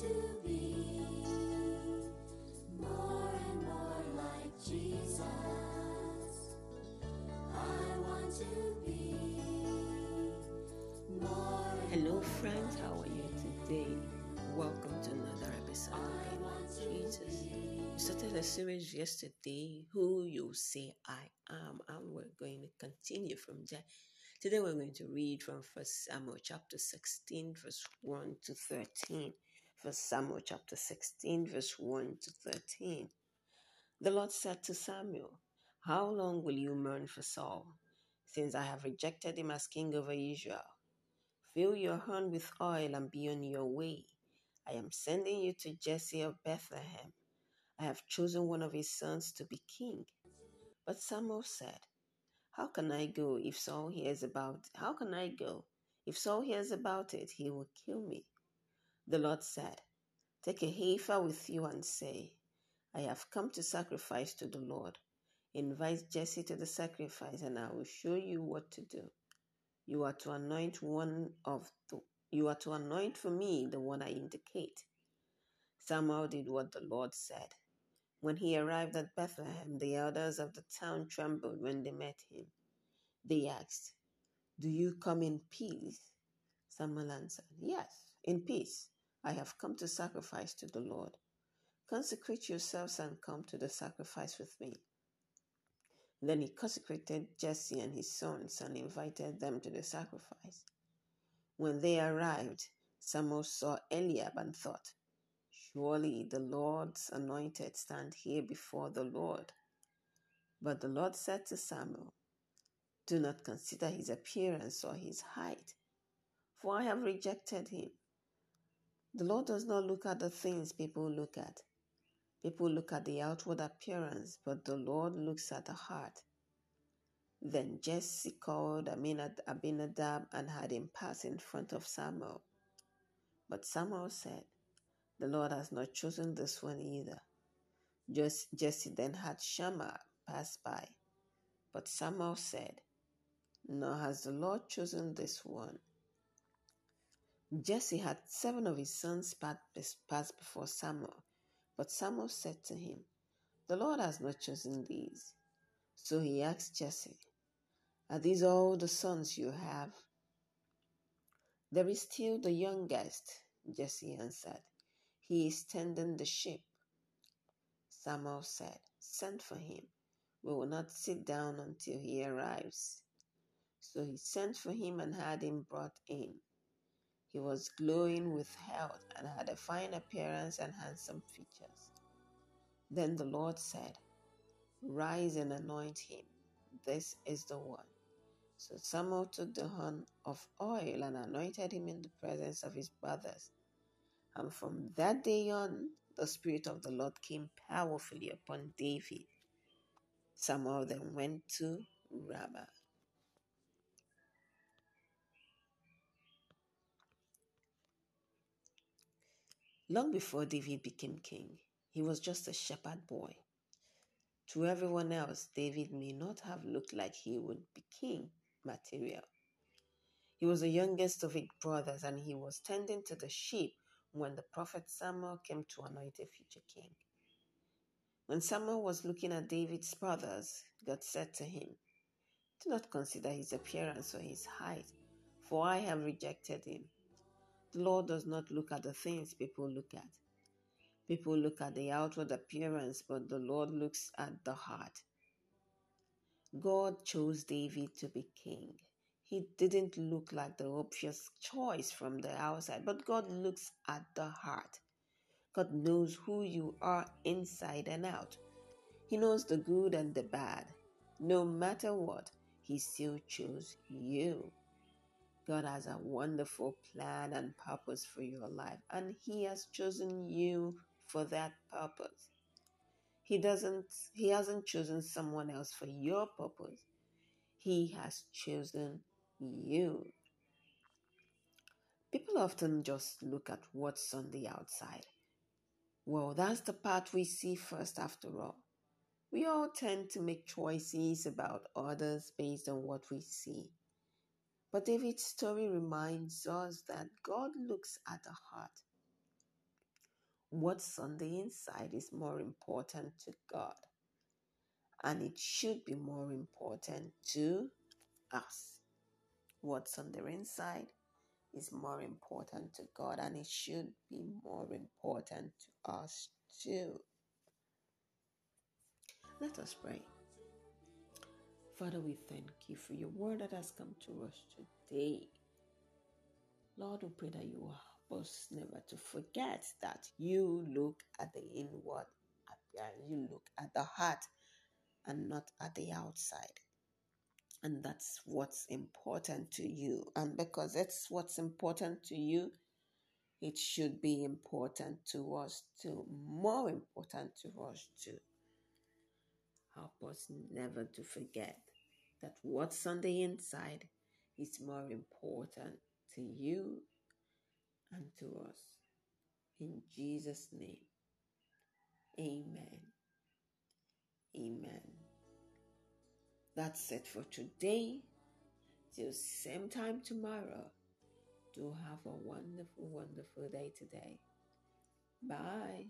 to be more and more like Jesus. I want to be more. Hello, friends. How are you today? Welcome to another episode of Being Like Jesus. We started a series yesterday, Who You Say I Am, and we're going to continue from there. Today, we're going to read from First Samuel chapter 16, verse 1 to 13. First Samuel chapter 16, verse 1 to 13. The Lord said to Samuel, How long will you mourn for Saul, since I have rejected him as king over Israel? Fill your horn with oil and be on your way. I am sending you to Jesse of Bethlehem. I have chosen one of his sons to be king. But Samuel said, How can I go if Saul hears about how can I go? If Saul hears about it, he will kill me. The Lord said, Take a heifer with you and say, I have come to sacrifice to the Lord. Invite Jesse to the sacrifice, and I will show you what to do. You are to anoint one of the you are to anoint for me the one I indicate. Samuel did what the Lord said. When he arrived at Bethlehem, the elders of the town trembled when they met him. They asked, Do you come in peace? Samuel answered, Yes, in peace. I have come to sacrifice to the Lord. Consecrate yourselves and come to the sacrifice with me. Then he consecrated Jesse and his sons and invited them to the sacrifice. When they arrived, Samuel saw Eliab and thought, Surely the Lord's anointed stand here before the Lord. But the Lord said to Samuel, Do not consider his appearance or his height, for I have rejected him. The Lord does not look at the things people look at. People look at the outward appearance, but the Lord looks at the heart. Then Jesse called Abinadab and had him pass in front of Samuel. But Samuel said, The Lord has not chosen this one either. Jes- Jesse then had Shammah pass by. But Samuel said, Nor has the Lord chosen this one. Jesse had seven of his sons pass before Samuel. But Samuel said to him, The Lord has not chosen these. So he asked Jesse, Are these all the sons you have? There is still the youngest, Jesse answered. He is tending the sheep. Samuel said, Send for him. We will not sit down until he arrives. So he sent for him and had him brought in. He was glowing with health and had a fine appearance and handsome features. Then the Lord said, Rise and anoint him. This is the one. So Samuel took the horn of oil and anointed him in the presence of his brothers. And from that day on, the Spirit of the Lord came powerfully upon David. Samuel then went to Ramah. Long before David became king, he was just a shepherd boy. To everyone else, David may not have looked like he would be king material. He was the youngest of eight brothers and he was tending to the sheep when the prophet Samuel came to anoint a future king. When Samuel was looking at David's brothers, God said to him, Do not consider his appearance or his height, for I have rejected him. Lord does not look at the things people look at. People look at the outward appearance, but the Lord looks at the heart. God chose David to be king. He didn't look like the obvious choice from the outside, but God looks at the heart. God knows who you are inside and out. He knows the good and the bad. No matter what, He still chose you. God has a wonderful plan and purpose for your life, and He has chosen you for that purpose. He doesn't he hasn't chosen someone else for your purpose. He has chosen you. People often just look at what's on the outside. Well, that's the part we see first after all. We all tend to make choices about others based on what we see. But David's story reminds us that God looks at the heart. what's on the inside is more important to God. And it should be more important to us. What's on the inside is more important to God, and it should be more important to us too. Let us pray. Father, we thank you for your word that has come to us today. Lord, we pray that you will help us never to forget that you look at the inward appearance, uh, you look at the heart and not at the outside. And that's what's important to you. And because that's what's important to you, it should be important to us too, more important to us too. Help us never to forget that what's on the inside is more important to you and to us. In Jesus' name, amen. Amen. That's it for today. Till same time tomorrow. Do have a wonderful, wonderful day today. Bye.